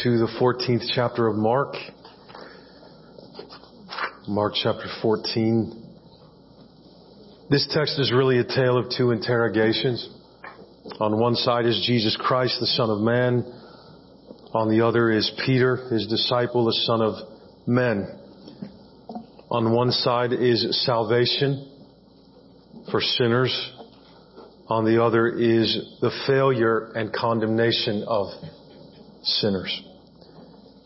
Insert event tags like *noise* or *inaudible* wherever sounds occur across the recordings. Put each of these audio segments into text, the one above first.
to the 14th chapter of Mark. Mark chapter 14. This text is really a tale of two interrogations. On one side is Jesus Christ, the Son of Man. On the other is Peter, his disciple, the Son of Men. On one side is salvation for sinners. On the other is the failure and condemnation of sinners.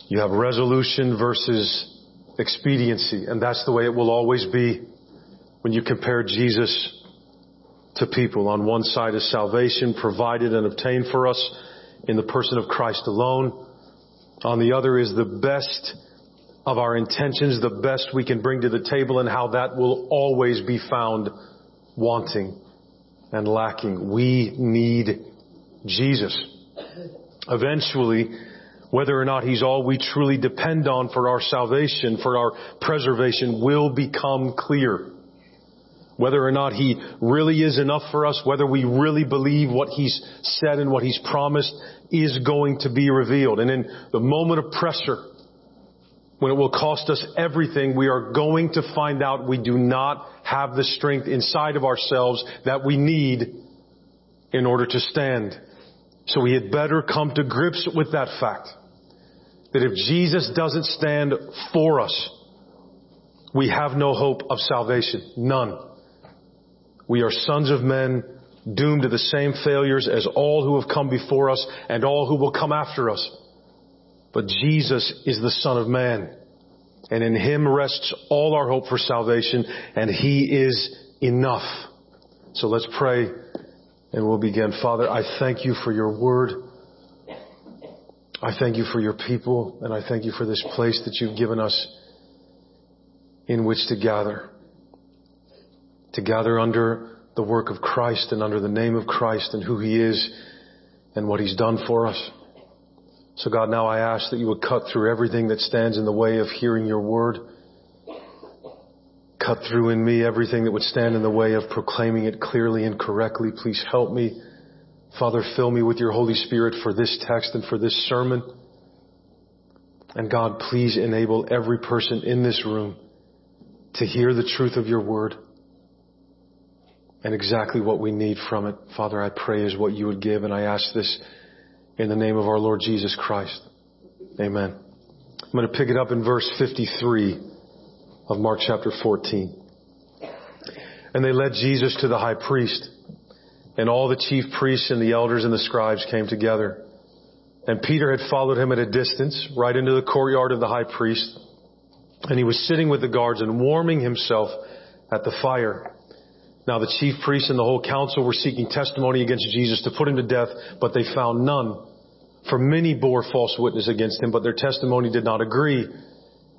You have resolution versus expediency, and that's the way it will always be when you compare Jesus to people. On one side is salvation provided and obtained for us in the person of Christ alone. On the other is the best of our intentions, the best we can bring to the table and how that will always be found wanting and lacking. We need Jesus. Eventually, whether or not He's all we truly depend on for our salvation, for our preservation, will become clear. Whether or not He really is enough for us, whether we really believe what He's said and what He's promised is going to be revealed. And in the moment of pressure, when it will cost us everything, we are going to find out we do not have the strength inside of ourselves that we need in order to stand. So we had better come to grips with that fact. That if Jesus doesn't stand for us, we have no hope of salvation. None. We are sons of men doomed to the same failures as all who have come before us and all who will come after us. But Jesus is the Son of Man. And in Him rests all our hope for salvation, and He is enough. So let's pray and we'll begin. Father, I thank you for your word. I thank you for your people, and I thank you for this place that you've given us in which to gather. To gather under the work of Christ and under the name of Christ and who He is and what He's done for us. So God, now I ask that you would cut through everything that stands in the way of hearing your word. Cut through in me everything that would stand in the way of proclaiming it clearly and correctly. Please help me. Father, fill me with your Holy Spirit for this text and for this sermon. And God, please enable every person in this room to hear the truth of your word and exactly what we need from it. Father, I pray is what you would give, and I ask this in the name of our Lord Jesus Christ. Amen. I'm going to pick it up in verse 53 of Mark chapter 14. And they led Jesus to the high priest, and all the chief priests and the elders and the scribes came together. And Peter had followed him at a distance, right into the courtyard of the high priest, and he was sitting with the guards and warming himself at the fire. Now the chief priests and the whole council were seeking testimony against Jesus to put him to death, but they found none. For many bore false witness against him, but their testimony did not agree.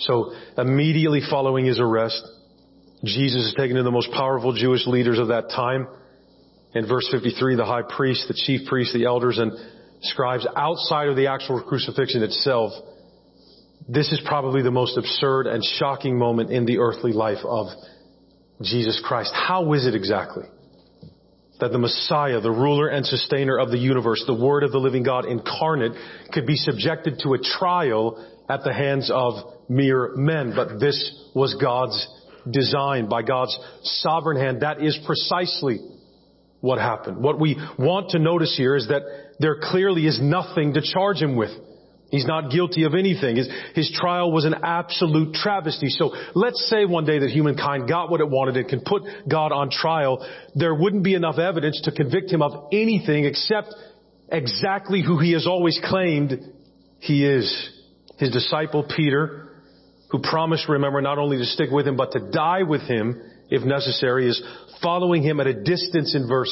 So immediately following his arrest, Jesus is taken to the most powerful Jewish leaders of that time. In verse 53, the high priest, the chief priest, the elders, and scribes outside of the actual crucifixion itself, this is probably the most absurd and shocking moment in the earthly life of Jesus Christ. How is it exactly that the Messiah, the ruler and sustainer of the universe, the Word of the living God incarnate, could be subjected to a trial at the hands of mere men? But this was God's design by God's sovereign hand. That is precisely what happened. What we want to notice here is that there clearly is nothing to charge him with. He's not guilty of anything. His, his trial was an absolute travesty. So let's say one day that humankind got what it wanted and can put God on trial. There wouldn't be enough evidence to convict him of anything except exactly who he has always claimed he is. His disciple Peter, who promised, remember, not only to stick with him, but to die with him if necessary, is following him at a distance in verse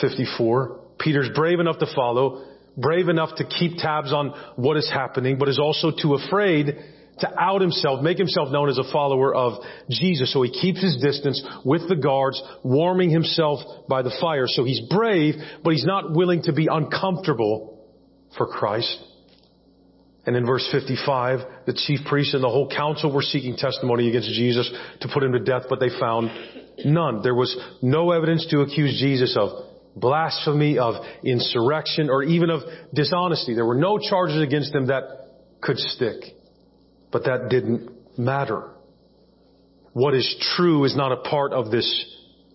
54. Peter's brave enough to follow brave enough to keep tabs on what is happening, but is also too afraid to out himself, make himself known as a follower of Jesus. So he keeps his distance with the guards, warming himself by the fire. So he's brave, but he's not willing to be uncomfortable for Christ. And in verse 55, the chief priests and the whole council were seeking testimony against Jesus to put him to death, but they found none. There was no evidence to accuse Jesus of blasphemy, of insurrection, or even of dishonesty. There were no charges against him that could stick. But that didn't matter. What is true is not a part of this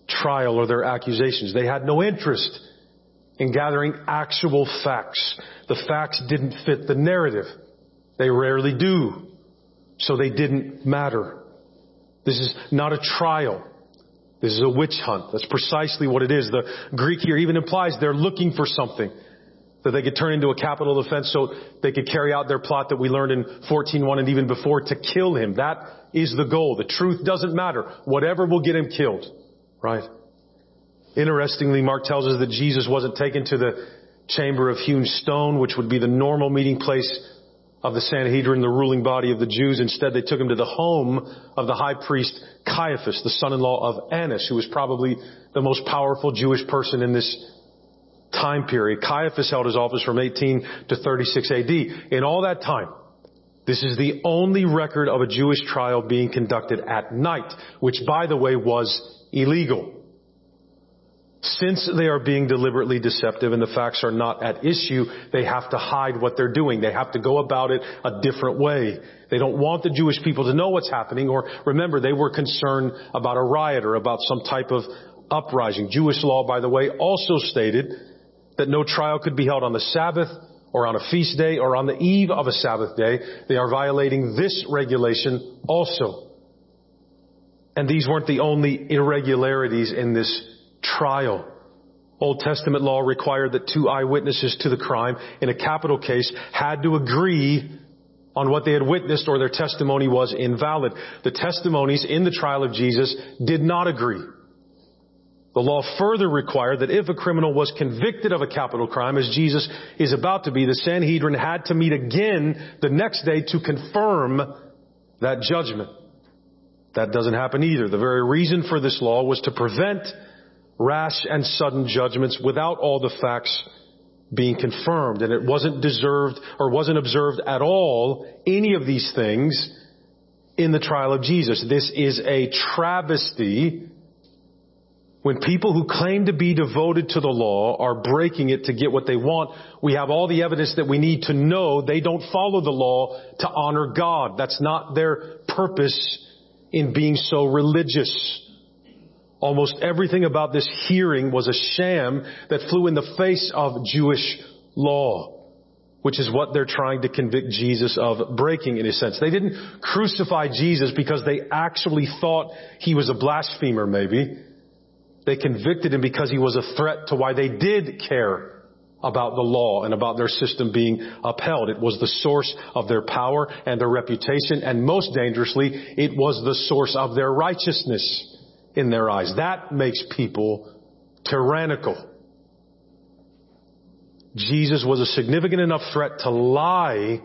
trial or their accusations. They had no interest in gathering actual facts. The facts didn't fit the narrative. They rarely do. So they didn't matter. This is not a trial. This is a witch hunt. That's precisely what it is. The Greek here even implies they're looking for something that they could turn into a capital offense so they could carry out their plot that we learned in 14.1 and even before to kill him. That is the goal. The truth doesn't matter. Whatever will get him killed. Right? Interestingly, Mark tells us that Jesus wasn't taken to the chamber of hewn stone, which would be the normal meeting place of the Sanhedrin, the ruling body of the Jews. Instead, they took him to the home of the high priest Caiaphas, the son-in-law of Annas, who was probably the most powerful Jewish person in this time period. Caiaphas held his office from 18 to 36 AD. In all that time, this is the only record of a Jewish trial being conducted at night, which by the way was illegal. Since they are being deliberately deceptive and the facts are not at issue, they have to hide what they're doing. They have to go about it a different way. They don't want the Jewish people to know what's happening or remember they were concerned about a riot or about some type of uprising. Jewish law, by the way, also stated that no trial could be held on the Sabbath or on a feast day or on the eve of a Sabbath day. They are violating this regulation also. And these weren't the only irregularities in this trial. Old Testament law required that two eyewitnesses to the crime in a capital case had to agree on what they had witnessed or their testimony was invalid. The testimonies in the trial of Jesus did not agree. The law further required that if a criminal was convicted of a capital crime, as Jesus is about to be, the Sanhedrin had to meet again the next day to confirm that judgment. That doesn't happen either. The very reason for this law was to prevent rash and sudden judgments without all the facts being confirmed. And it wasn't deserved or wasn't observed at all any of these things in the trial of Jesus. This is a travesty when people who claim to be devoted to the law are breaking it to get what they want, we have all the evidence that we need to know they don't follow the law to honor God. That's not their purpose in being so religious. Almost everything about this hearing was a sham that flew in the face of Jewish law, which is what they're trying to convict Jesus of breaking in a sense. They didn't crucify Jesus because they actually thought he was a blasphemer maybe. They convicted him because he was a threat to why they did care about the law and about their system being upheld. It was the source of their power and their reputation, and most dangerously, it was the source of their righteousness in their eyes. That makes people tyrannical. Jesus was a significant enough threat to lie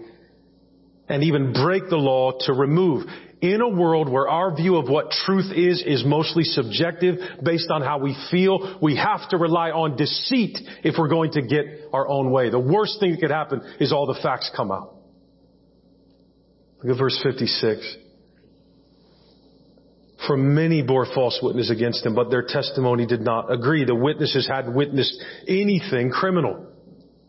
and even break the law to remove. In a world where our view of what truth is is mostly subjective based on how we feel, we have to rely on deceit if we're going to get our own way. The worst thing that could happen is all the facts come out. Look at verse 56. For many bore false witness against him, but their testimony did not agree. The witnesses hadn't witnessed anything criminal.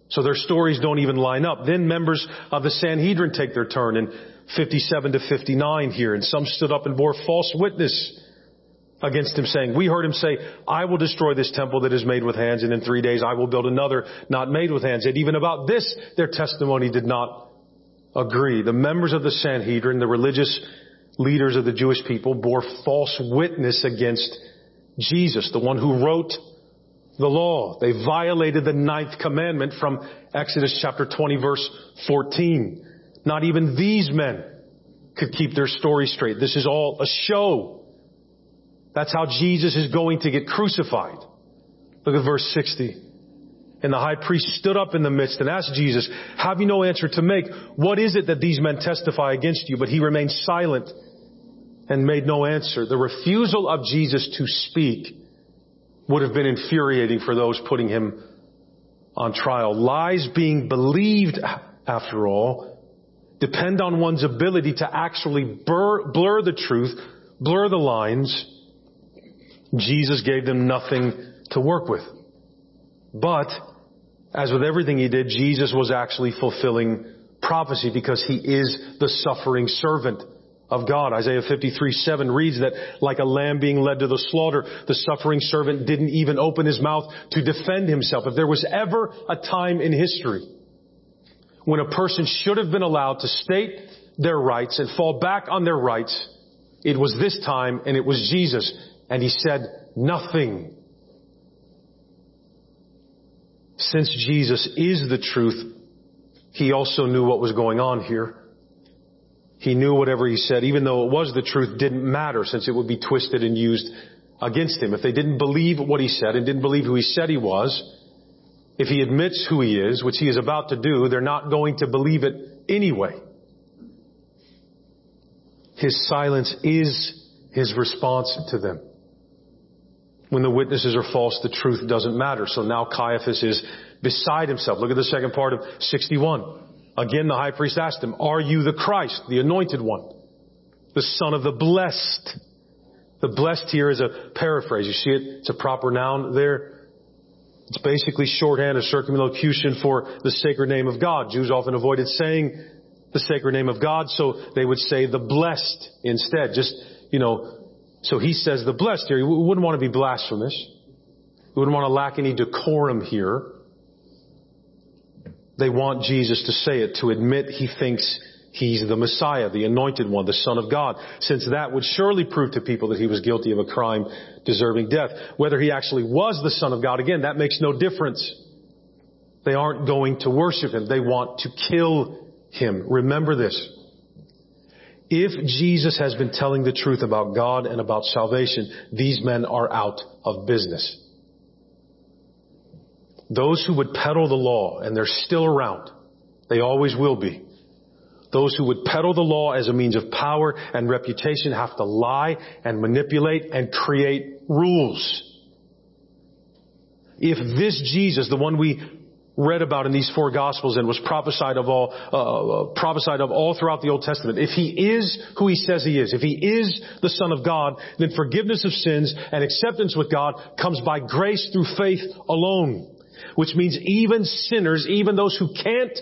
So their stories don't even line up. Then members of the Sanhedrin take their turn in 57 to 59 here, and some stood up and bore false witness against him saying, we heard him say, I will destroy this temple that is made with hands, and in three days I will build another not made with hands. And even about this, their testimony did not agree. The members of the Sanhedrin, the religious leaders of the Jewish people, bore false witness against Jesus, the one who wrote the law. They violated the ninth commandment from Exodus chapter 20 verse 14. Not even these men could keep their story straight. This is all a show. That's how Jesus is going to get crucified. Look at verse 60. And the high priest stood up in the midst and asked Jesus, have you no answer to make? What is it that these men testify against you? But he remained silent and made no answer. The refusal of Jesus to speak would have been infuriating for those putting him on trial. Lies being believed, after all, depend on one's ability to actually blur, blur the truth, blur the lines. Jesus gave them nothing to work with. But, as with everything he did, Jesus was actually fulfilling prophecy because he is the suffering servant of God. Isaiah 53, 7 reads that like a lamb being led to the slaughter, the suffering servant didn't even open his mouth to defend himself. If there was ever a time in history when a person should have been allowed to state their rights and fall back on their rights, it was this time and it was Jesus. And he said nothing. Since Jesus is the truth, he also knew what was going on here. He knew whatever he said, even though it was the truth, didn't matter since it would be twisted and used against him. If they didn't believe what he said and didn't believe who he said he was, if he admits who he is, which he is about to do, they're not going to believe it anyway. His silence is his response to them. When the witnesses are false, the truth doesn't matter. So now Caiaphas is beside himself. Look at the second part of 61. Again, the high priest asked him, are you the Christ, the anointed one, the son of the blessed? The blessed here is a paraphrase. You see it? It's a proper noun there. It's basically shorthand, a circumlocution for the sacred name of God. Jews often avoided saying the sacred name of God, so they would say the blessed instead. Just, you know, so he says the blessed here. We wouldn't want to be blasphemous. We wouldn't want to lack any decorum here. They want Jesus to say it, to admit he thinks he's the Messiah, the anointed one, the Son of God, since that would surely prove to people that he was guilty of a crime deserving death. Whether he actually was the Son of God, again, that makes no difference. They aren't going to worship him. They want to kill him. Remember this. If Jesus has been telling the truth about God and about salvation, these men are out of business. Those who would peddle the law, and they're still around, they always will be. Those who would peddle the law as a means of power and reputation have to lie and manipulate and create rules. If this Jesus, the one we read about in these four gospels and was prophesied of all uh, uh, prophesied of all throughout the Old Testament. If he is who he says he is, if he is the Son of God, then forgiveness of sins and acceptance with God comes by grace through faith alone which means even sinners, even those who can't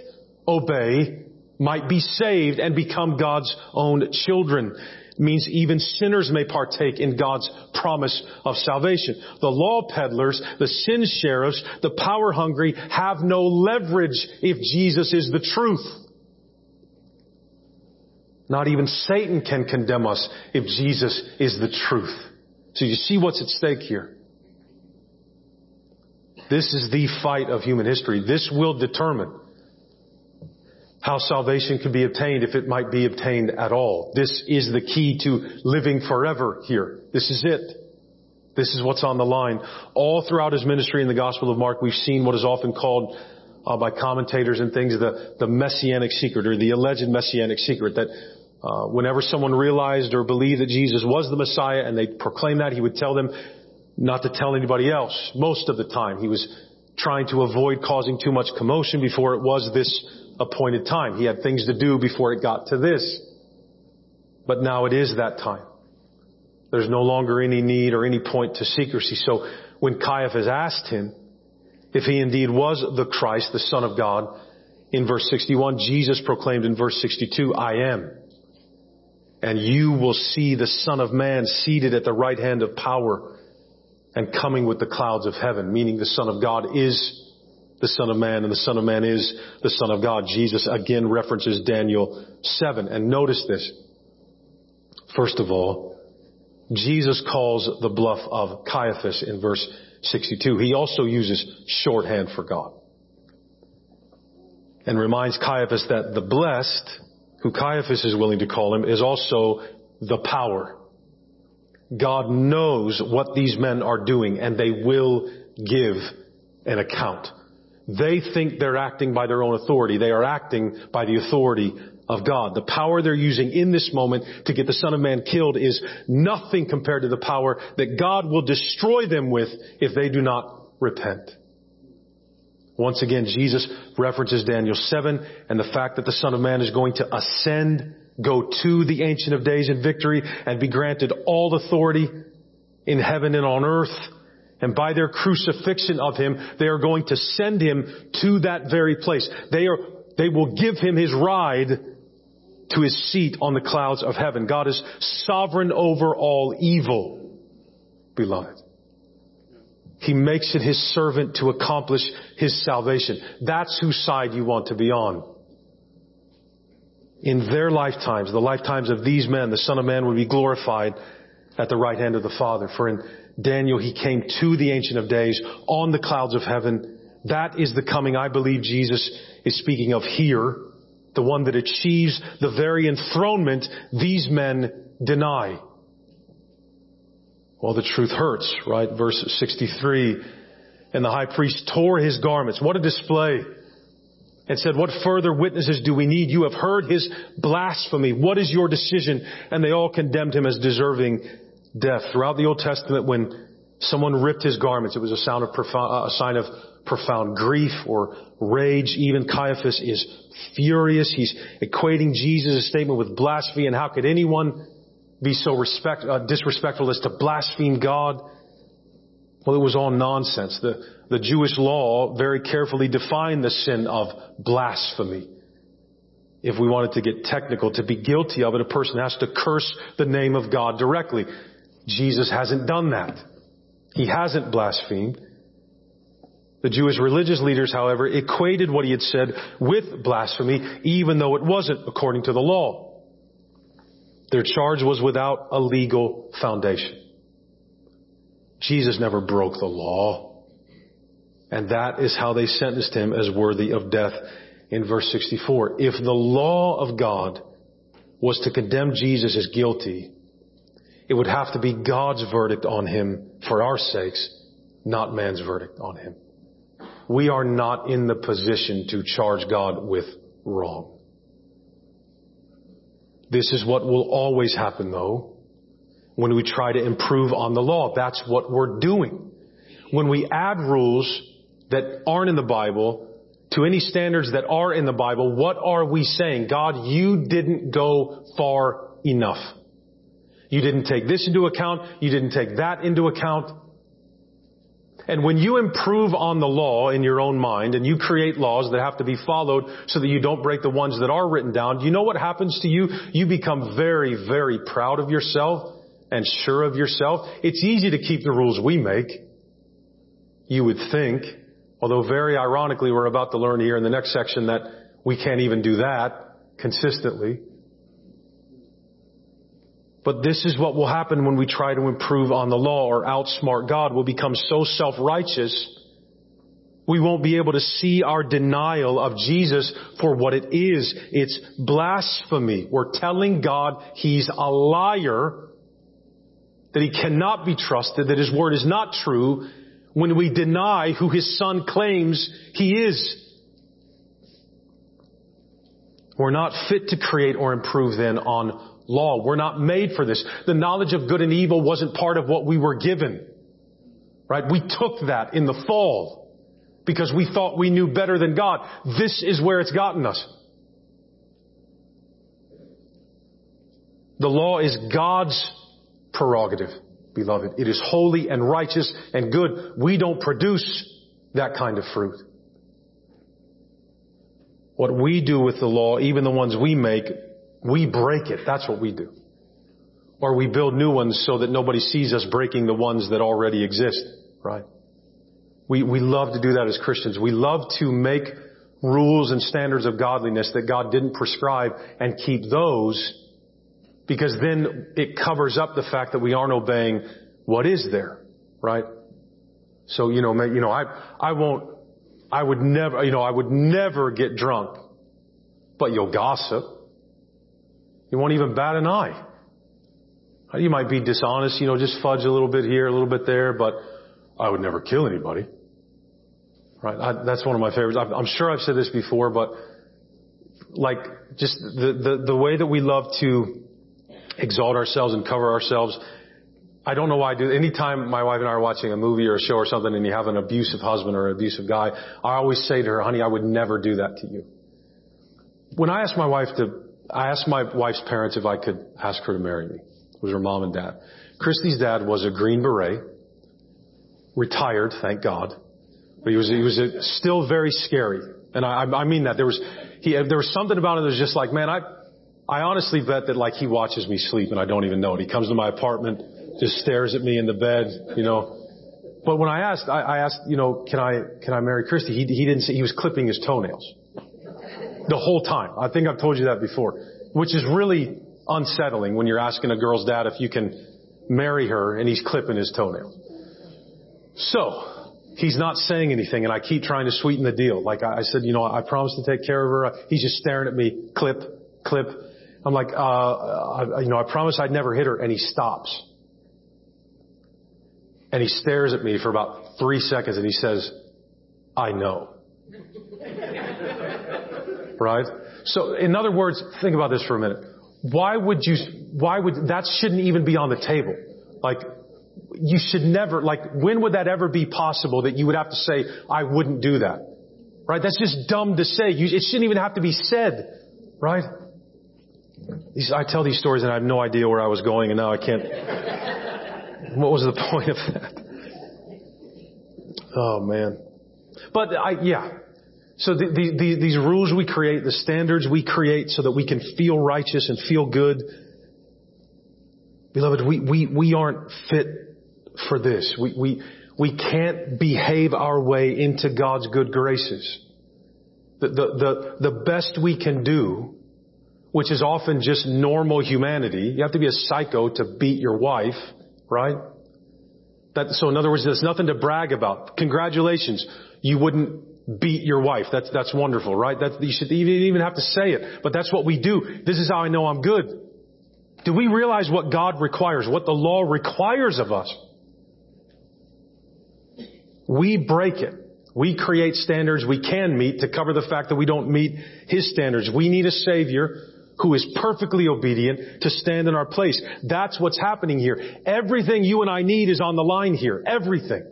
obey, might be saved and become God's own children. It means even sinners may partake in God's promise of salvation. The law peddlers, the sin sheriffs, the power hungry have no leverage if Jesus is the truth. Not even Satan can condemn us if Jesus is the truth. So you see what's at stake here. This is the fight of human history. This will determine how salvation can be obtained if it might be obtained at all. This is the key to living forever here. This is it. This is what's on the line. All throughout his ministry in the Gospel of Mark, we've seen what is often called uh, by commentators and things the, the messianic secret or the alleged messianic secret that uh, whenever someone realized or believed that Jesus was the Messiah and they proclaimed that, he would tell them, not to tell anybody else. Most of the time, he was trying to avoid causing too much commotion before it was this appointed time. He had things to do before it got to this. But now it is that time. There's no longer any need or any point to secrecy. So when Caiaphas asked him if he indeed was the Christ, the Son of God, in verse 61, Jesus proclaimed in verse 62, I am. And you will see the Son of Man seated at the right hand of power and coming with the clouds of heaven, meaning the Son of God is the Son of Man, and the Son of Man is the Son of God. Jesus again references Daniel 7. And notice this. First of all, Jesus calls the bluff of Caiaphas in verse 62. He also uses shorthand for God. And reminds Caiaphas that the blessed, who Caiaphas is willing to call him, is also the power. God knows what these men are doing and they will give an account. They think they're acting by their own authority. They are acting by the authority of God. The power they're using in this moment to get the Son of Man killed is nothing compared to the power that God will destroy them with if they do not repent. Once again, Jesus references Daniel 7 and the fact that the Son of Man is going to ascend, go to the Ancient of Days in victory, and be granted all authority in heaven and on earth. And by their crucifixion of him, they are going to send him to that very place. They are, they will give him his ride to his seat on the clouds of heaven. God is sovereign over all evil, beloved. He makes it his servant to accomplish his salvation. That's whose side you want to be on. In their lifetimes, the lifetimes of these men, the Son of Man would be glorified at the right hand of the Father. For in Daniel, he came to the Ancient of Days on the clouds of heaven. That is the coming I believe Jesus is speaking of here. The one that achieves the very enthronement these men deny. Well, the truth hurts, right? Verse 63. And the high priest tore his garments. What a display. And said, what further witnesses do we need? You have heard his blasphemy. What is your decision? And they all condemned him as deserving death. Throughout the Old Testament, when someone ripped his garments, it was a, sound of profound, a sign of profound grief or rage. Even Caiaphas is furious. He's equating Jesus' statement with blasphemy. And how could anyone be so respect, uh, disrespectful as to blaspheme God? Well, it was all nonsense. The, the Jewish law very carefully defined the sin of blasphemy. If we wanted to get technical, to be guilty of it, a person has to curse the name of God directly. Jesus hasn't done that. He hasn't blasphemed. The Jewish religious leaders, however, equated what he had said with blasphemy, even though it wasn't according to the law. Their charge was without a legal foundation. Jesus never broke the law. And that is how they sentenced him as worthy of death in verse 64. If the law of God was to condemn Jesus as guilty, it would have to be God's verdict on him for our sakes, not man's verdict on him. We are not in the position to charge God with wrong. This is what will always happen though when we try to improve on the law. That's what we're doing. When we add rules that aren't in the Bible to any standards that are in the Bible, what are we saying? God, you didn't go far enough. You didn't take this into account. You didn't take that into account. And when you improve on the law in your own mind and you create laws that have to be followed so that you don't break the ones that are written down, do you know what happens to you? You become very, very proud of yourself and sure of yourself. It's easy to keep the rules we make. You would think, although very ironically we're about to learn here in the next section that we can't even do that consistently. But this is what will happen when we try to improve on the law or outsmart God. We'll become so self-righteous, we won't be able to see our denial of Jesus for what it is. It's blasphemy. We're telling God He's a liar, that He cannot be trusted, that His word is not true, when we deny who His Son claims He is. We're not fit to create or improve then on law. We're not made for this. The knowledge of good and evil wasn't part of what we were given. Right? We took that in the fall because we thought we knew better than God. This is where it's gotten us. The law is God's prerogative, beloved. It is holy and righteous and good. We don't produce that kind of fruit. What we do with the law, even the ones we make, we break it. That's what we do. Or we build new ones so that nobody sees us breaking the ones that already exist, right? We, we love to do that as Christians. We love to make rules and standards of godliness that God didn't prescribe and keep those because then it covers up the fact that we aren't obeying what is there, right? So, you know, you know, I, I won't, I would never, you know, I would never get drunk, but you'll gossip. You won't even bat an eye. You might be dishonest, you know, just fudge a little bit here, a little bit there, but I would never kill anybody. Right? I, that's one of my favorites. I'm, I'm sure I've said this before, but like just the, the, the way that we love to exalt ourselves and cover ourselves. I don't know why I do. Anytime my wife and I are watching a movie or a show or something and you have an abusive husband or an abusive guy, I always say to her, honey, I would never do that to you. When I asked my wife to, I asked my wife's parents if I could ask her to marry me. It was her mom and dad. Christy's dad was a Green Beret, retired, thank God. But he was, he was a, still very scary. And I, I mean that. There was, he, there was something about him that was just like, man, I, I honestly bet that like he watches me sleep and I don't even know it. He comes to my apartment, just stares at me in the bed, you know. But when I asked, I, I asked, you know, can I, can I marry Christy? He, he didn't say, he was clipping his toenails. The whole time. I think I've told you that before. Which is really unsettling when you're asking a girl's dad if you can marry her and he's clipping his toenails. So, he's not saying anything and I keep trying to sweeten the deal. Like I, I said, you know, I promised to take care of her. He's just staring at me, clip, clip. I'm like, uh, I, you know, I promise I'd never hit her and he stops. And he stares at me for about three seconds and he says, I know. *laughs* right? So in other words, think about this for a minute. Why would you, why would, that shouldn't even be on the table. Like, you should never, like, when would that ever be possible that you would have to say, I wouldn't do that? Right? That's just dumb to say. You, it shouldn't even have to be said. Right? These, I tell these stories and I have no idea where I was going and now I can't. what was the *laughs* point of that? Oh man. But I, yeah. So the, the, the, these rules we create, the standards we create so that we can feel righteous and feel good. Beloved, we, we, we aren't fit for this. We, we, we can't behave our way into God's good graces. The, the, the, the best we can do, which is often just normal humanity, you have to be a psycho to beat your wife, right? That, so in other words, there's nothing to brag about. Congratulations. You wouldn't beat your wife. That's, that's wonderful, right? You should even have to say it. But that's what we do. This is how I know I'm good. Do we realize what God requires, what the law requires of us? We break it. We create standards we can meet to cover the fact that we don't meet His standards. We need a Savior who is perfectly obedient to stand in our place. That's what's happening here. Everything you and I need is on the line here. Everything.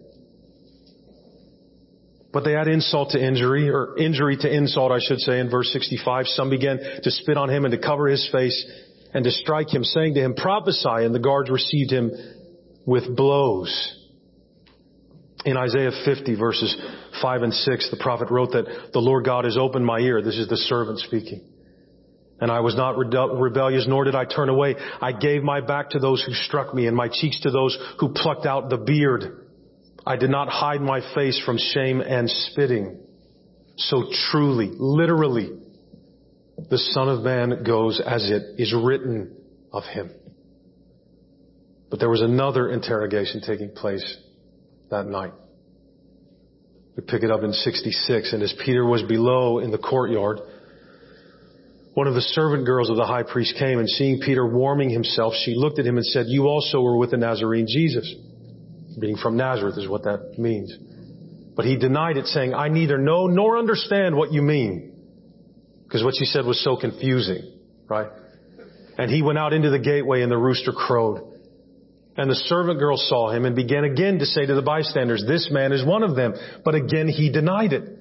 But they add insult to injury, or injury to insult, I should say, in verse 65. Some began to spit on him and to cover his face and to strike him, saying to him, prophesy, and the guards received him with blows. In Isaiah 50 verses 5 and 6, the prophet wrote that the Lord God has opened my ear. This is the servant speaking. And I was not rebellious, nor did I turn away. I gave my back to those who struck me and my cheeks to those who plucked out the beard. I did not hide my face from shame and spitting. So truly, literally, the Son of Man goes as it is written of him. But there was another interrogation taking place that night. We pick it up in 66, and as Peter was below in the courtyard, one of the servant girls of the high priest came, and seeing Peter warming himself, she looked at him and said, You also were with the Nazarene Jesus. Being from Nazareth is what that means. But he denied it, saying, I neither know nor understand what you mean. Because what she said was so confusing, right? And he went out into the gateway and the rooster crowed. And the servant girl saw him and began again to say to the bystanders, this man is one of them. But again he denied it.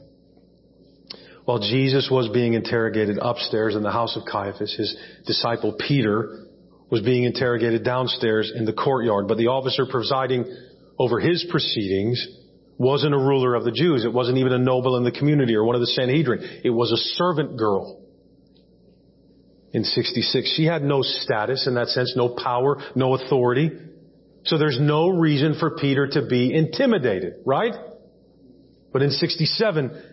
While Jesus was being interrogated upstairs in the house of Caiaphas, his disciple Peter was being interrogated downstairs in the courtyard. But the officer presiding over his proceedings wasn't a ruler of the Jews. It wasn't even a noble in the community or one of the Sanhedrin. It was a servant girl. In 66, she had no status in that sense, no power, no authority. So there's no reason for Peter to be intimidated, right? But in 67,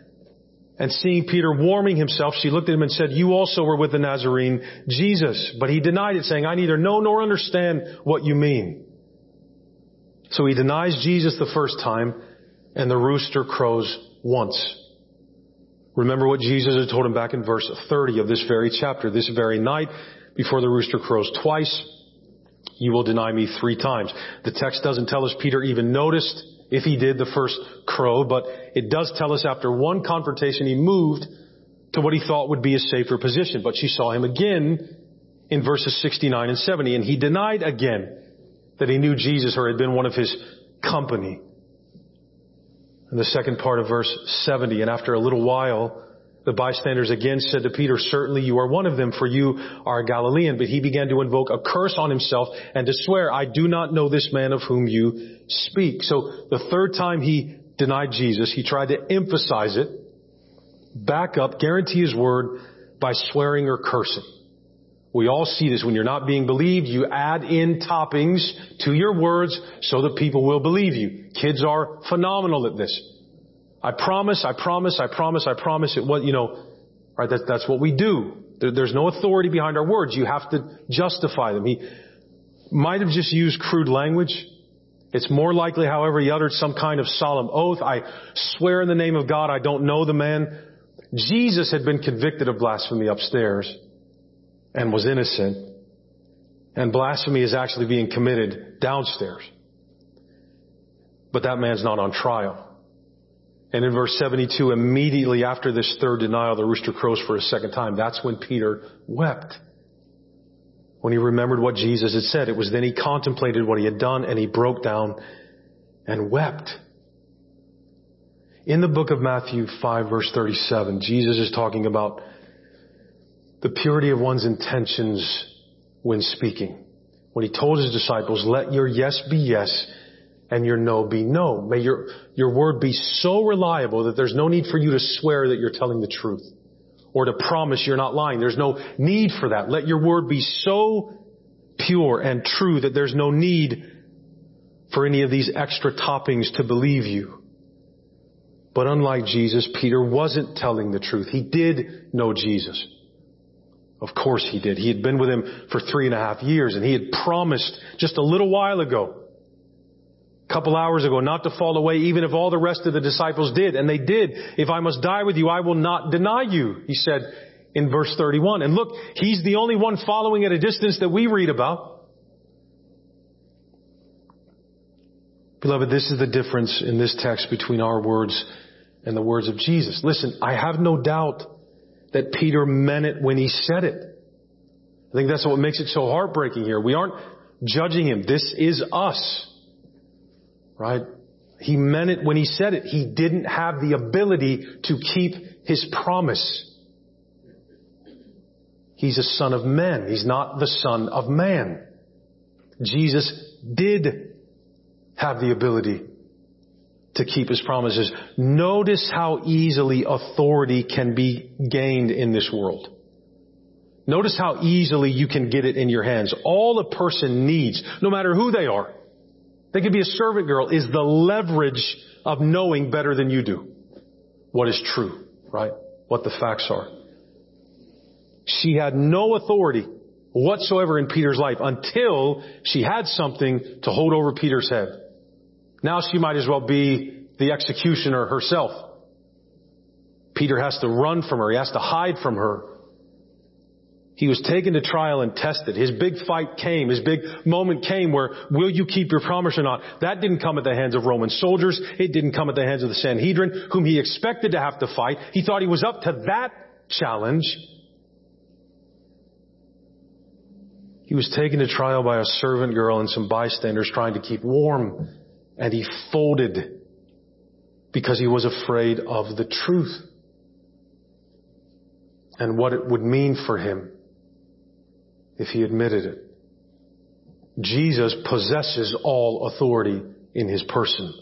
and seeing Peter warming himself, she looked at him and said, You also were with the Nazarene, Jesus. But he denied it, saying, I neither know nor understand what you mean. So he denies Jesus the first time, and the rooster crows once. Remember what Jesus had told him back in verse 30 of this very chapter. This very night, before the rooster crows twice, you will deny me three times. The text doesn't tell us Peter even noticed if he did the first crow, but it does tell us after one confrontation he moved to what he thought would be a safer position. But she saw him again in verses 69 and 70, and he denied again that he knew Jesus or had been one of his company. In the second part of verse 70, and after a little while, the bystanders again said to Peter, certainly you are one of them, for you are a Galilean. But he began to invoke a curse on himself and to swear, I do not know this man of whom you speak. So the third time he denied Jesus, he tried to emphasize it, back up, guarantee his word by swearing or cursing. We all see this. When you're not being believed, you add in toppings to your words so that people will believe you. Kids are phenomenal at this. I promise, I promise, I promise, I promise it was, you know, right, that, that's what we do. There, there's no authority behind our words. You have to justify them. He might have just used crude language. It's more likely, however, he uttered some kind of solemn oath. I swear in the name of God, I don't know the man. Jesus had been convicted of blasphemy upstairs and was innocent. And blasphemy is actually being committed downstairs. But that man's not on trial. And in verse 72, immediately after this third denial, the rooster crows for a second time. That's when Peter wept. When he remembered what Jesus had said. It was then he contemplated what he had done and he broke down and wept. In the book of Matthew 5 verse 37, Jesus is talking about the purity of one's intentions when speaking. When he told his disciples, let your yes be yes and your no be no. May your, your word be so reliable that there's no need for you to swear that you're telling the truth or to promise you're not lying. There's no need for that. Let your word be so pure and true that there's no need for any of these extra toppings to believe you. But unlike Jesus, Peter wasn't telling the truth. He did know Jesus. Of course he did. He had been with him for three and a half years and he had promised just a little while ago couple hours ago, not to fall away even if all the rest of the disciples did. And they did. If I must die with you, I will not deny you, he said in verse 31. And look, he's the only one following at a distance that we read about. Beloved, this is the difference in this text between our words and the words of Jesus. Listen, I have no doubt that Peter meant it when he said it. I think that's what makes it so heartbreaking here. We aren't judging him. This is us. Right? He meant it when he said it. He didn't have the ability to keep his promise. He's a son of men. He's not the son of man. Jesus did have the ability to keep his promises. Notice how easily authority can be gained in this world. Notice how easily you can get it in your hands. All a person needs, no matter who they are, they could be a servant girl, is the leverage of knowing better than you do what is true, right? What the facts are. She had no authority whatsoever in Peter's life until she had something to hold over Peter's head. Now she might as well be the executioner herself. Peter has to run from her. He has to hide from her. He was taken to trial and tested. His big fight came. His big moment came where, will you keep your promise or not? That didn't come at the hands of Roman soldiers. It didn't come at the hands of the Sanhedrin, whom he expected to have to fight. He thought he was up to that challenge. He was taken to trial by a servant girl and some bystanders trying to keep warm. And he folded because he was afraid of the truth. and what it would mean for him if he admitted it. Jesus possesses all authority in his person.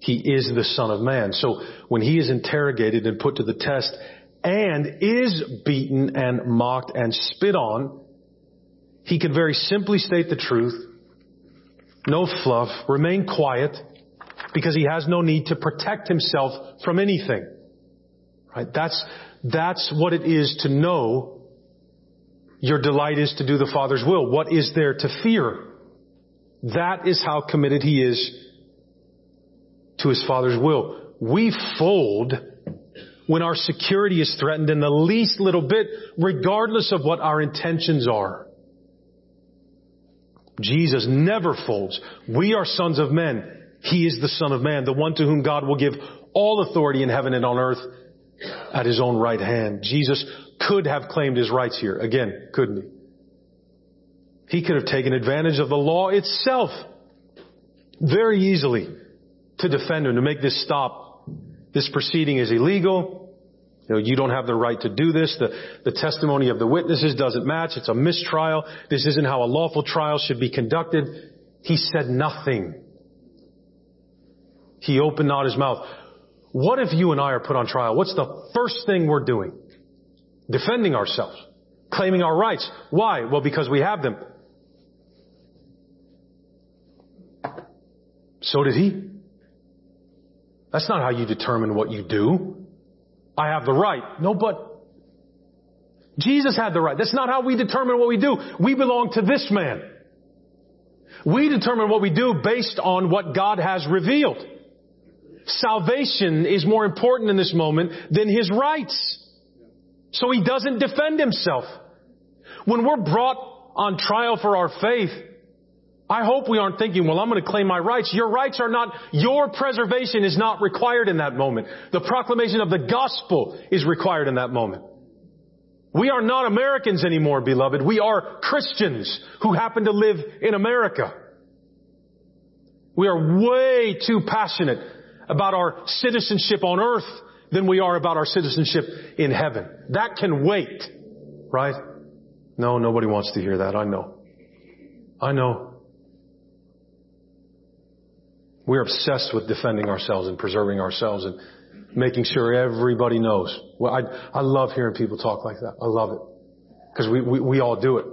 He is the Son of Man. So when he is interrogated and put to the test and is beaten and mocked and spit on, he could very simply state the truth, no fluff, remain quiet, because he has no need to protect himself from anything. Right? That's, that's what it is to know your delight is to do the Father's will. What is there to fear? That is how committed he is to his Father's will. We fold when our security is threatened in the least little bit, regardless of what our intentions are. Jesus never folds. We are sons of men. He is the Son of Man, the one to whom God will give all authority in heaven and on earth at his own right hand. Jesus could have claimed his rights here. Again, couldn't he? He could have taken advantage of the law itself very easily to defend him, to make this stop. This proceeding is illegal. You know, you don't have the right to do this. The, the testimony of the witnesses doesn't match. It's a mistrial. This isn't how a lawful trial should be conducted. He said nothing. He opened not his mouth. What if you and I are put on trial? What's the first thing we're doing? Defending ourselves. Claiming our rights. Why? Well, because we have them. So did he. That's not how you determine what you do. I have the right. No, but Jesus had the right. That's not how we determine what we do. We belong to this man. We determine what we do based on what God has revealed. Salvation is more important in this moment than his rights. So he doesn't defend himself. When we're brought on trial for our faith, I hope we aren't thinking, well, I'm going to claim my rights. Your rights are not, your preservation is not required in that moment. The proclamation of the gospel is required in that moment. We are not Americans anymore, beloved. We are Christians who happen to live in America. We are way too passionate about our citizenship on earth than we are about our citizenship in heaven. That can wait, right? No, nobody wants to hear that. I know. I know. We're obsessed with defending ourselves and preserving ourselves and making sure everybody knows. Well, I, I love hearing people talk like that. I love it. Because we, we, we all do it.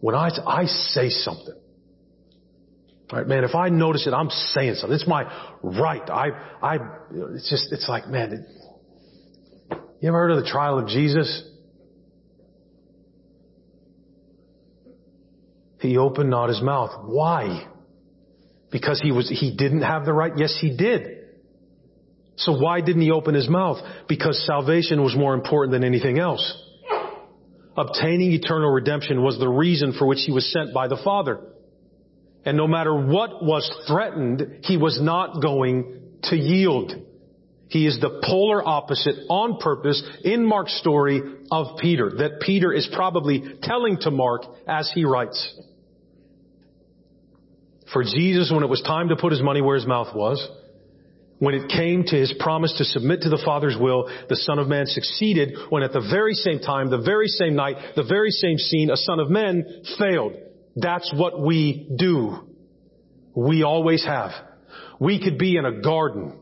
When I, I say something, right, man, if I notice it, I'm saying something. It's my right. I, I, it's just, it's like, man, you ever heard of the trial of Jesus? He opened not his mouth. Why? Because he was, he didn't have the right? Yes, he did. So why didn't he open his mouth? Because salvation was more important than anything else. Obtaining eternal redemption was the reason for which he was sent by the Father. And no matter what was threatened, he was not going to yield. He is the polar opposite on purpose in Mark's story of Peter, that Peter is probably telling to Mark as he writes. For Jesus, when it was time to put his money where his mouth was, when it came to his promise to submit to the Father's will, the Son of Man succeeded when at the very same time, the very same night, the very same scene, a Son of Man failed. That's what we do. We always have. We could be in a garden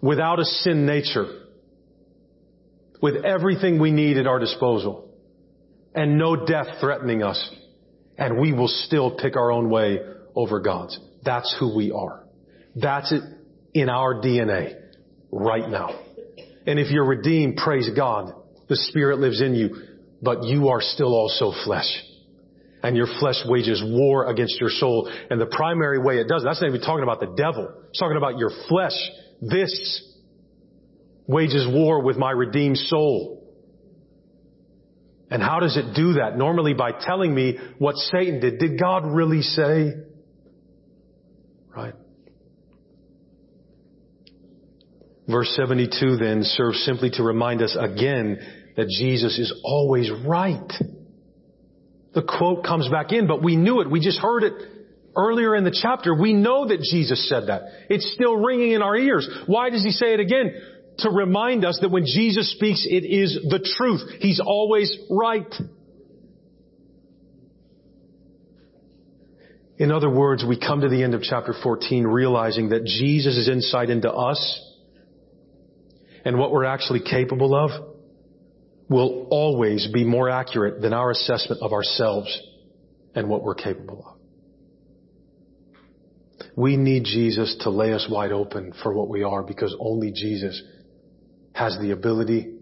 without a sin nature, with everything we need at our disposal, and no death threatening us, and we will still pick our own way over God's. That's who we are. That's it in our DNA right now. And if you're redeemed, praise God. The Spirit lives in you, but you are still also flesh. And your flesh wages war against your soul. And the primary way it does, that's not even talking about the devil. It's talking about your flesh. This wages war with my redeemed soul. And how does it do that? Normally by telling me what Satan did. Did God really say? Right? Verse 72 then serves simply to remind us again that Jesus is always right. The quote comes back in, but we knew it. We just heard it earlier in the chapter. We know that Jesus said that. It's still ringing in our ears. Why does he say it again? to remind us that when Jesus speaks, it is the truth. He's always right. In other words, we come to the end of chapter 14 realizing that Jesus' insight into us and what we're actually capable of will always be more accurate than our assessment of ourselves and what we're capable of. We need Jesus to lay us wide open for what we are because only Jesus has the ability,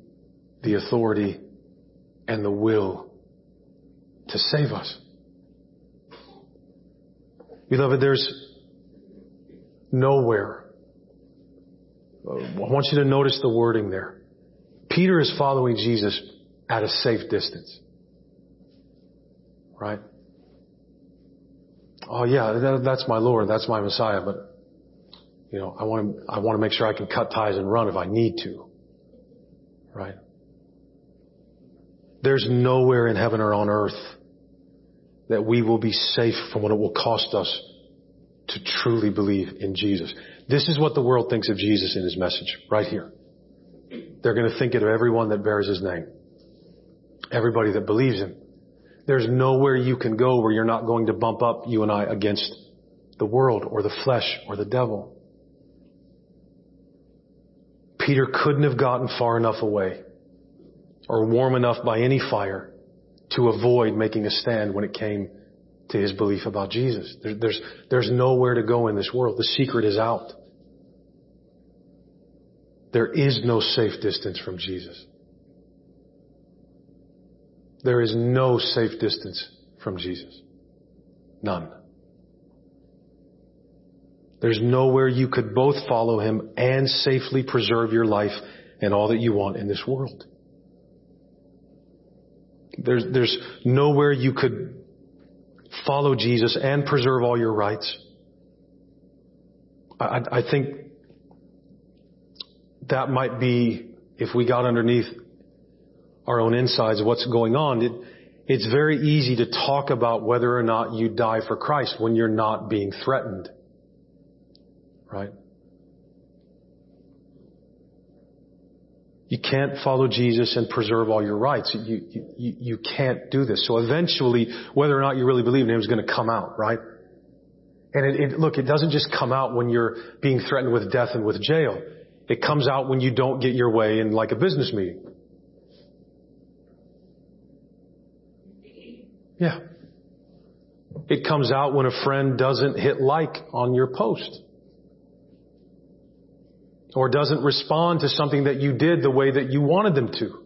the authority, and the will to save us. Beloved, there's nowhere. I want you to notice the wording there. Peter is following Jesus at a safe distance. Right? Oh yeah, that, that's my Lord, that's my Messiah, but you know, I want to, I want to make sure I can cut ties and run if I need to. Right? There's nowhere in heaven or on earth that we will be safe from what it will cost us to truly believe in Jesus. This is what the world thinks of Jesus in his message, right here. They're going to think it of everyone that bears his name. Everybody that believes him. There's nowhere you can go where you're not going to bump up you and I against the world or the flesh or the devil. Peter couldn't have gotten far enough away or warm enough by any fire to avoid making a stand when it came to his belief about Jesus. There, there's, there's nowhere to go in this world. The secret is out. There is no safe distance from Jesus. There is no safe distance from Jesus. None. There's nowhere you could both follow him and safely preserve your life and all that you want in this world. There's, there's nowhere you could follow Jesus and preserve all your rights. I, I think that might be, if we got underneath our own insides of what's going on, it, it's very easy to talk about whether or not you die for Christ when you're not being threatened. Right? You can't follow Jesus and preserve all your rights. You, you, you can't do this. So eventually, whether or not you really believe in Him is going to come out, right? And it, it, look, it doesn't just come out when you're being threatened with death and with jail. It comes out when you don't get your way in like a business meeting. Yeah. It comes out when a friend doesn't hit like on your post. Or doesn't respond to something that you did the way that you wanted them to.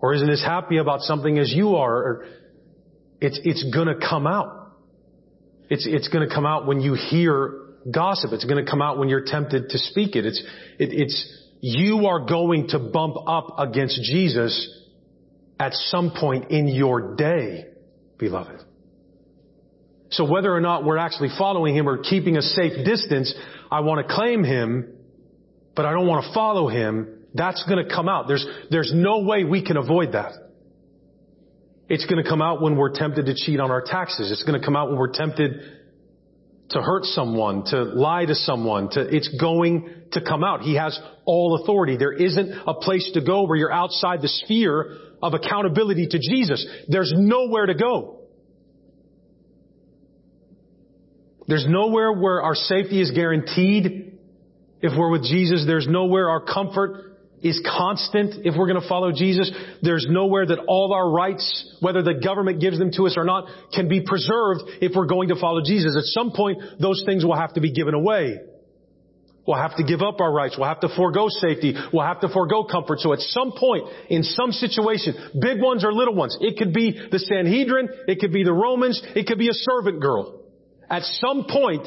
Or isn't as happy about something as you are. It's, it's gonna come out. It's, it's gonna come out when you hear gossip. It's gonna come out when you're tempted to speak it. It's, it, it's, you are going to bump up against Jesus at some point in your day, beloved. So whether or not we're actually following Him or keeping a safe distance, I want to claim Him but I don't want to follow him, that's going to come out. There's, there's no way we can avoid that. It's going to come out when we're tempted to cheat on our taxes. It's going to come out when we're tempted to hurt someone, to lie to someone, to, it's going to come out. He has all authority. There isn't a place to go where you're outside the sphere of accountability to Jesus. There's nowhere to go. There's nowhere where our safety is guaranteed if we're with Jesus, there's nowhere our comfort is constant if we're going to follow Jesus. There's nowhere that all our rights, whether the government gives them to us or not, can be preserved if we're going to follow Jesus. At some point, those things will have to be given away. We'll have to give up our rights. We'll have to forego safety. We'll have to forego comfort. So at some point, in some situation, big ones or little ones, it could be the Sanhedrin, it could be the Romans, it could be a servant girl. At some point,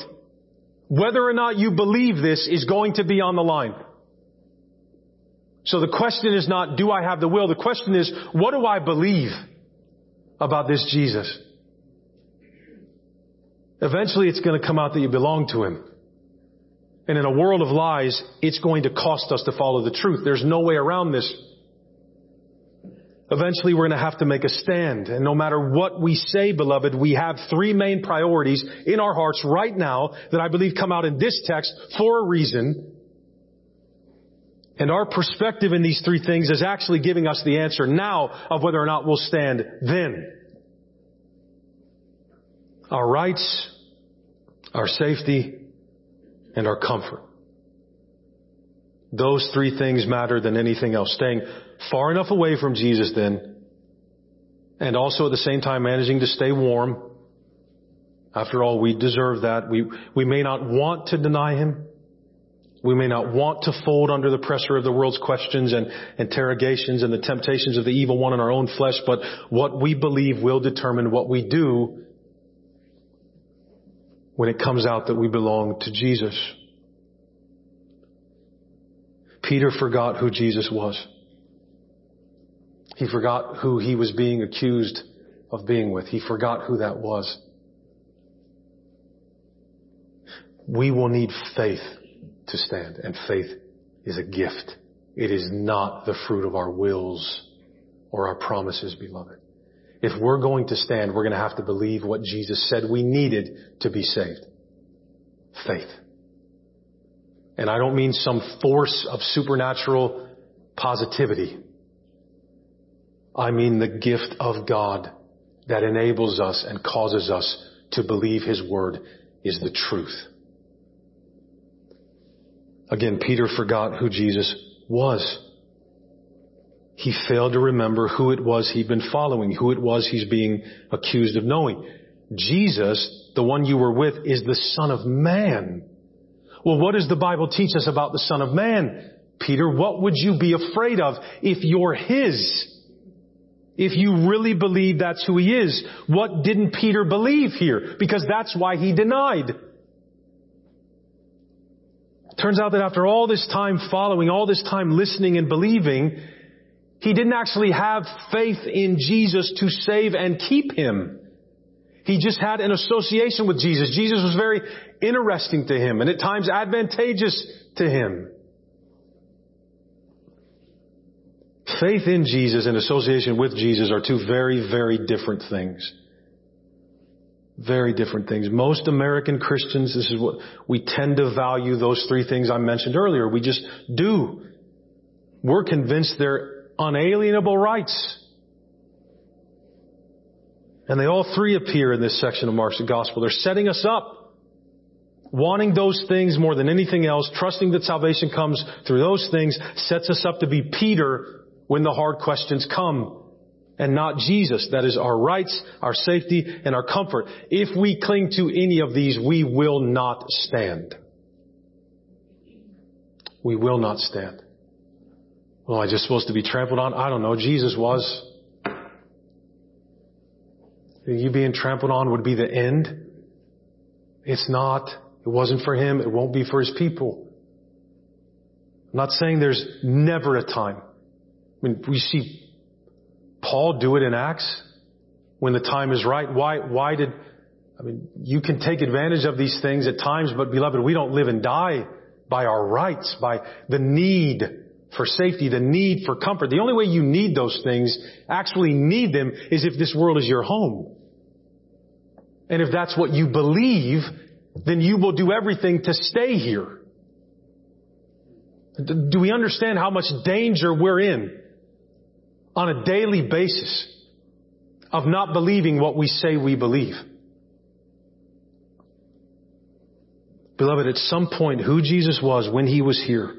whether or not you believe this is going to be on the line. So the question is not, do I have the will? The question is, what do I believe about this Jesus? Eventually it's going to come out that you belong to Him. And in a world of lies, it's going to cost us to follow the truth. There's no way around this. Eventually we're going to have to make a stand. And no matter what we say, beloved, we have three main priorities in our hearts right now that I believe come out in this text for a reason. And our perspective in these three things is actually giving us the answer now of whether or not we'll stand then. Our rights, our safety, and our comfort. Those three things matter than anything else. Staying far enough away from Jesus then, and also at the same time managing to stay warm. After all, we deserve that. We, we may not want to deny Him. We may not want to fold under the pressure of the world's questions and interrogations and the temptations of the evil one in our own flesh, but what we believe will determine what we do when it comes out that we belong to Jesus. Peter forgot who Jesus was. He forgot who he was being accused of being with. He forgot who that was. We will need faith to stand, and faith is a gift. It is not the fruit of our wills or our promises, beloved. If we're going to stand, we're going to have to believe what Jesus said we needed to be saved. Faith. And I don't mean some force of supernatural positivity. I mean the gift of God that enables us and causes us to believe His Word is the truth. Again, Peter forgot who Jesus was. He failed to remember who it was he'd been following, who it was he's being accused of knowing. Jesus, the one you were with, is the Son of Man. Well, what does the Bible teach us about the Son of Man? Peter, what would you be afraid of if you're His? If you really believe that's who He is, what didn't Peter believe here? Because that's why he denied. Turns out that after all this time following, all this time listening and believing, he didn't actually have faith in Jesus to save and keep him. He just had an association with Jesus. Jesus was very interesting to him and at times advantageous to him. Faith in Jesus and association with Jesus are two very, very different things. Very different things. Most American Christians, this is what we tend to value those three things I mentioned earlier. We just do. We're convinced they're unalienable rights. And they all three appear in this section of Mark's gospel. They're setting us up. Wanting those things more than anything else, trusting that salvation comes through those things, sets us up to be Peter when the hard questions come and not Jesus. That is our rights, our safety, and our comfort. If we cling to any of these, we will not stand. We will not stand. Well, I just supposed to be trampled on? I don't know. Jesus was. You being trampled on would be the end. It's not. It wasn't for him. It won't be for his people. I'm not saying there's never a time. I mean, we see Paul do it in Acts when the time is right. Why, why did, I mean, you can take advantage of these things at times, but beloved, we don't live and die by our rights, by the need for safety, the need for comfort. The only way you need those things, actually need them, is if this world is your home. And if that's what you believe, then you will do everything to stay here. Do we understand how much danger we're in? on a daily basis of not believing what we say we believe. Beloved, at some point, who Jesus was when he was here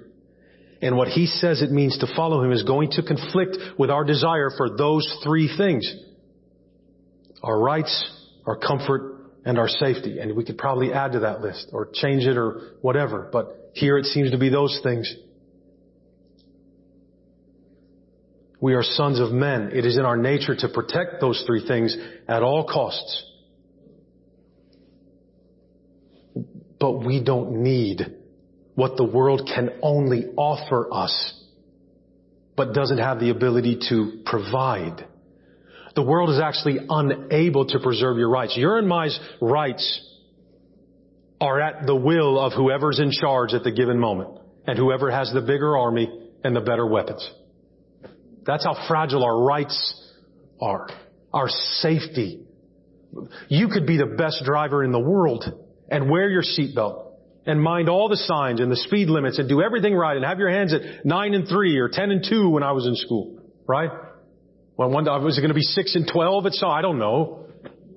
and what he says it means to follow him is going to conflict with our desire for those three things. Our rights, our comfort, and our safety. And we could probably add to that list or change it or whatever. But here it seems to be those things. We are sons of men. It is in our nature to protect those three things at all costs. But we don't need what the world can only offer us, but doesn't have the ability to provide. The world is actually unable to preserve your rights. Your and my rights are at the will of whoever's in charge at the given moment and whoever has the bigger army and the better weapons. That's how fragile our rights are. Our safety. You could be the best driver in the world and wear your seatbelt and mind all the signs and the speed limits and do everything right and have your hands at 9 and 3 or 10 and 2 when I was in school, right? When one, was it going to be 6 and 12 at some, I don't know,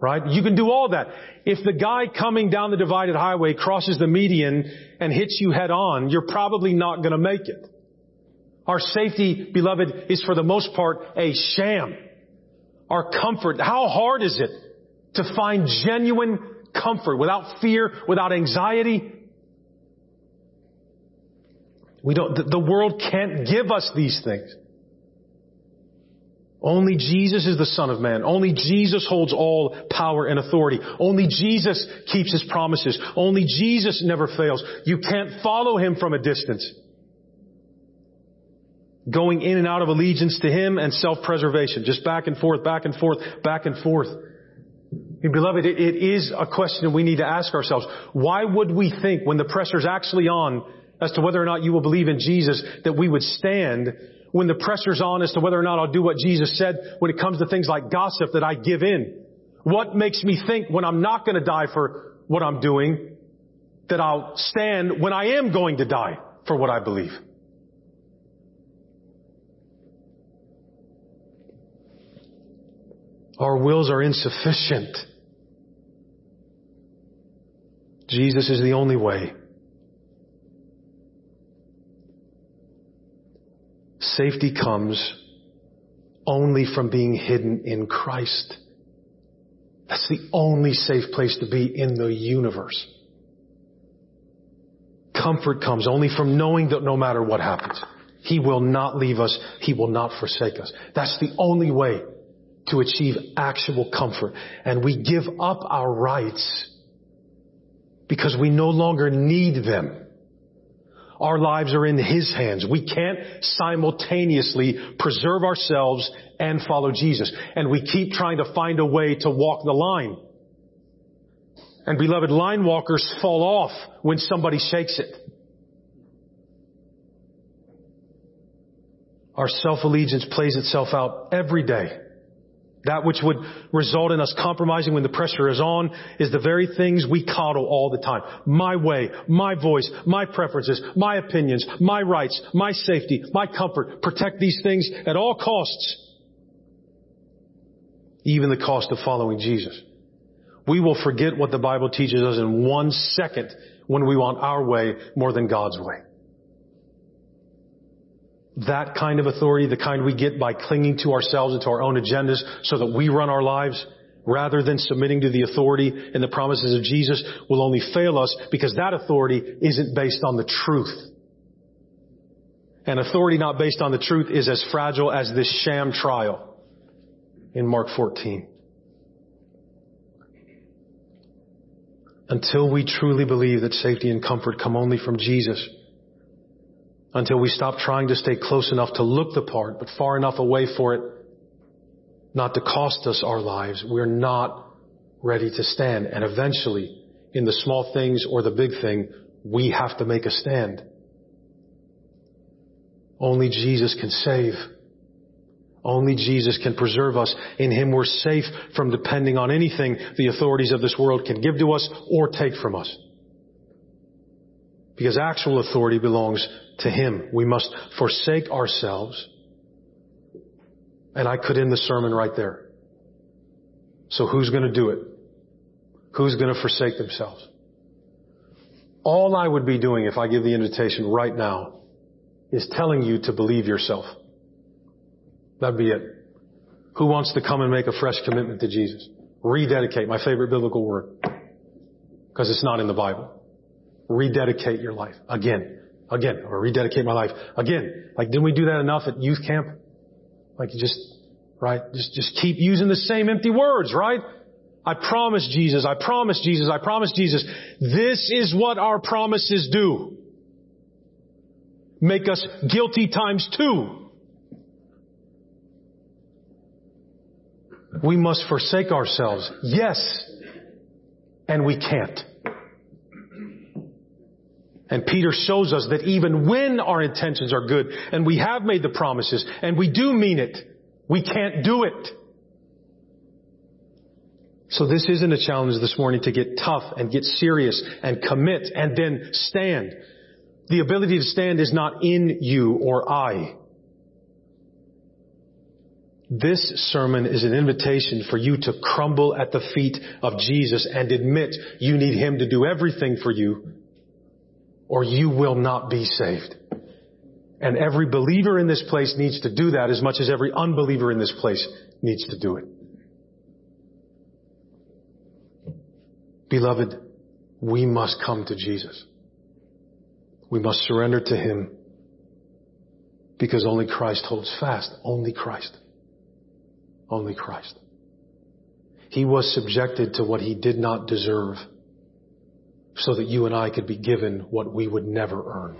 right? You can do all that. If the guy coming down the divided highway crosses the median and hits you head on, you're probably not going to make it. Our safety, beloved, is for the most part a sham. Our comfort, how hard is it to find genuine comfort without fear, without anxiety? We don't, the world can't give us these things. Only Jesus is the Son of Man. Only Jesus holds all power and authority. Only Jesus keeps His promises. Only Jesus never fails. You can't follow Him from a distance. Going in and out of allegiance to Him and self-preservation. Just back and forth, back and forth, back and forth. Beloved, it, is a question we need to ask ourselves. Why would we think when the pressure's actually on as to whether or not you will believe in Jesus that we would stand when the pressure's on as to whether or not I'll do what Jesus said when it comes to things like gossip that I give in? What makes me think when I'm not going to die for what I'm doing that I'll stand when I am going to die for what I believe? Our wills are insufficient. Jesus is the only way. Safety comes only from being hidden in Christ. That's the only safe place to be in the universe. Comfort comes only from knowing that no matter what happens, He will not leave us. He will not forsake us. That's the only way to achieve actual comfort. And we give up our rights because we no longer need them. Our lives are in His hands. We can't simultaneously preserve ourselves and follow Jesus. And we keep trying to find a way to walk the line. And beloved, line walkers fall off when somebody shakes it. Our self-allegiance plays itself out every day. That which would result in us compromising when the pressure is on is the very things we coddle all the time. My way, my voice, my preferences, my opinions, my rights, my safety, my comfort. Protect these things at all costs. Even the cost of following Jesus. We will forget what the Bible teaches us in one second when we want our way more than God's way that kind of authority, the kind we get by clinging to ourselves and to our own agendas so that we run our lives rather than submitting to the authority and the promises of Jesus will only fail us because that authority isn't based on the truth. And authority not based on the truth is as fragile as this sham trial in Mark 14. Until we truly believe that safety and comfort come only from Jesus, until we stop trying to stay close enough to look the part, but far enough away for it not to cost us our lives. We're not ready to stand. And eventually, in the small things or the big thing, we have to make a stand. Only Jesus can save. Only Jesus can preserve us. In Him we're safe from depending on anything the authorities of this world can give to us or take from us. Because actual authority belongs to Him. We must forsake ourselves. And I could end the sermon right there. So who's going to do it? Who's going to forsake themselves? All I would be doing if I give the invitation right now is telling you to believe yourself. That'd be it. Who wants to come and make a fresh commitment to Jesus? Rededicate, my favorite biblical word. Because it's not in the Bible rededicate your life again, again, or rededicate my life again. Like, didn't we do that enough at youth camp? Like, just, right? Just, just keep using the same empty words, right? I promise Jesus, I promise Jesus, I promise Jesus. This is what our promises do. Make us guilty times two. We must forsake ourselves. Yes. And we can't. And Peter shows us that even when our intentions are good and we have made the promises and we do mean it, we can't do it. So this isn't a challenge this morning to get tough and get serious and commit and then stand. The ability to stand is not in you or I. This sermon is an invitation for you to crumble at the feet of Jesus and admit you need Him to do everything for you or you will not be saved. And every believer in this place needs to do that as much as every unbeliever in this place needs to do it. Beloved, we must come to Jesus. We must surrender to Him because only Christ holds fast. Only Christ. Only Christ. He was subjected to what He did not deserve so that you and I could be given what we would never earn.